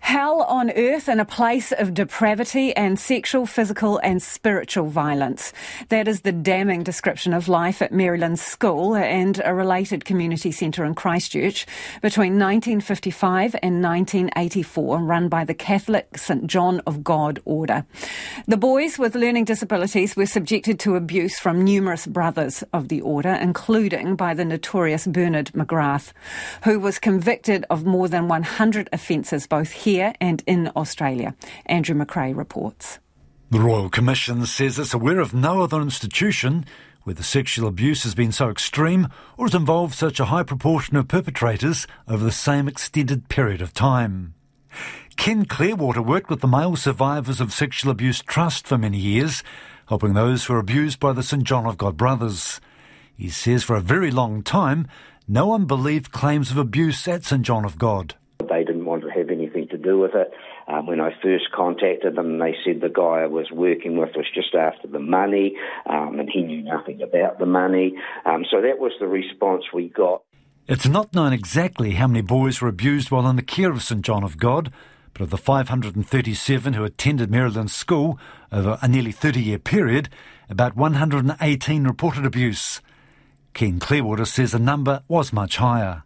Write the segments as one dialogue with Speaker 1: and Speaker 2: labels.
Speaker 1: Hell on earth in a place of depravity and sexual, physical, and spiritual violence. That is the damning description of life at Marylands School and a related community centre in Christchurch between 1955 and 1984, run by the Catholic St John of God Order. The boys with learning disabilities were subjected to abuse from numerous brothers of the order, including by the notorious Bernard McGrath, who was convicted of more than 100 offences both here and in Australia. Andrew McRae reports.
Speaker 2: The Royal Commission says it's aware of no other institution where the sexual abuse has been so extreme or has involved such a high proportion of perpetrators over the same extended period of time. Ken Clearwater worked with the Male Survivors of Sexual Abuse Trust for many years, helping those who were abused by the St John of God brothers. He says for a very long time, no one believed claims of abuse at St John of God
Speaker 3: do with it. Um, when I first contacted them, they said the guy I was working with was just after the money um, and he knew nothing about the money. Um, so that was the response we got.
Speaker 2: It's not known exactly how many boys were abused while in the care of St John of God, but of the 537 who attended Marylands School over a nearly 30 year period, about 118 reported abuse. Ken Clearwater says the number was much higher.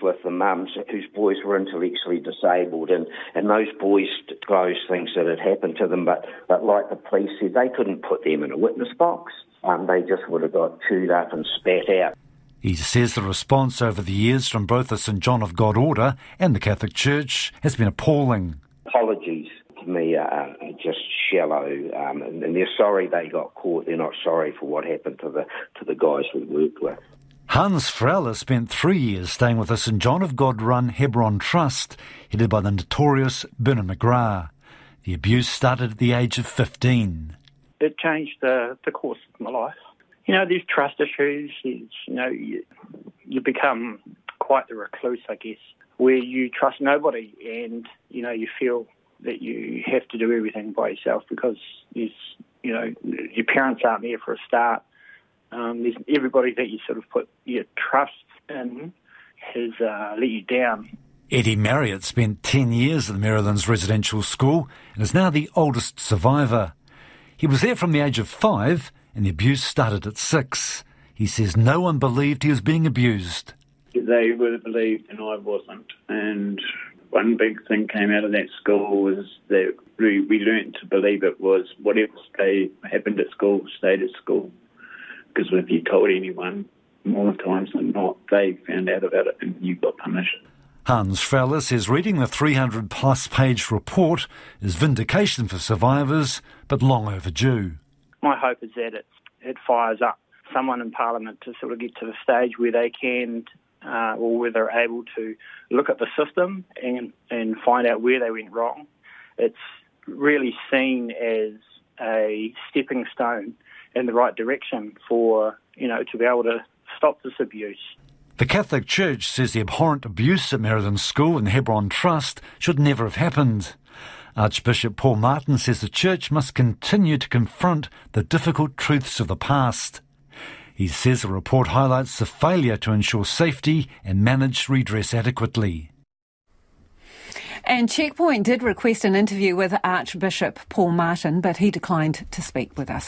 Speaker 3: With the mums whose boys were intellectually disabled, and, and those boys disclosed things that had happened to them, but, but like the police said, they couldn't put them in a witness box. Um, they just would have got chewed up and spat out.
Speaker 2: He says the response over the years from both the St John of God Order and the Catholic Church has been appalling.
Speaker 3: Apologies to me are just shallow, um, and, and they're sorry they got caught. They're not sorry for what happened to the to the guys we worked with.
Speaker 2: Hans Frauler spent three years staying with the St John of God run Hebron Trust, headed by the notorious Bernard McGrath. The abuse started at the age of 15.
Speaker 4: It changed the, the course of my life. You know, these trust issues, you know, you, you become quite the recluse, I guess, where you trust nobody and, you know, you feel that you have to do everything by yourself because, you know, your parents aren't there for a start um, there's everybody that you sort of put your trust in has uh, let you down.
Speaker 2: Eddie Marriott spent 10 years at the Marylands Residential School and is now the oldest survivor. He was there from the age of five and the abuse started at six. He says no one believed he was being abused.
Speaker 5: They would have believed and I wasn't. And one big thing came out of that school was that we, we learned to believe it was whatever stay, happened at school stayed at school because if you told anyone, more times than not, they found out about it and you got punished.
Speaker 2: Hans Frauler says reading the 300 plus page report is vindication for survivors, but long overdue.
Speaker 4: My hope is that it, it fires up someone in Parliament to sort of get to the stage where they can uh, or where they're able to look at the system and, and find out where they went wrong. It's really seen as a stepping stone in the right direction for, you know, to be able to stop this abuse.
Speaker 2: The Catholic Church says the abhorrent abuse at Marylands School and the Hebron Trust should never have happened. Archbishop Paul Martin says the Church must continue to confront the difficult truths of the past. He says the report highlights the failure to ensure safety and manage redress adequately.
Speaker 1: And Checkpoint did request an interview with Archbishop Paul Martin, but he declined to speak with us.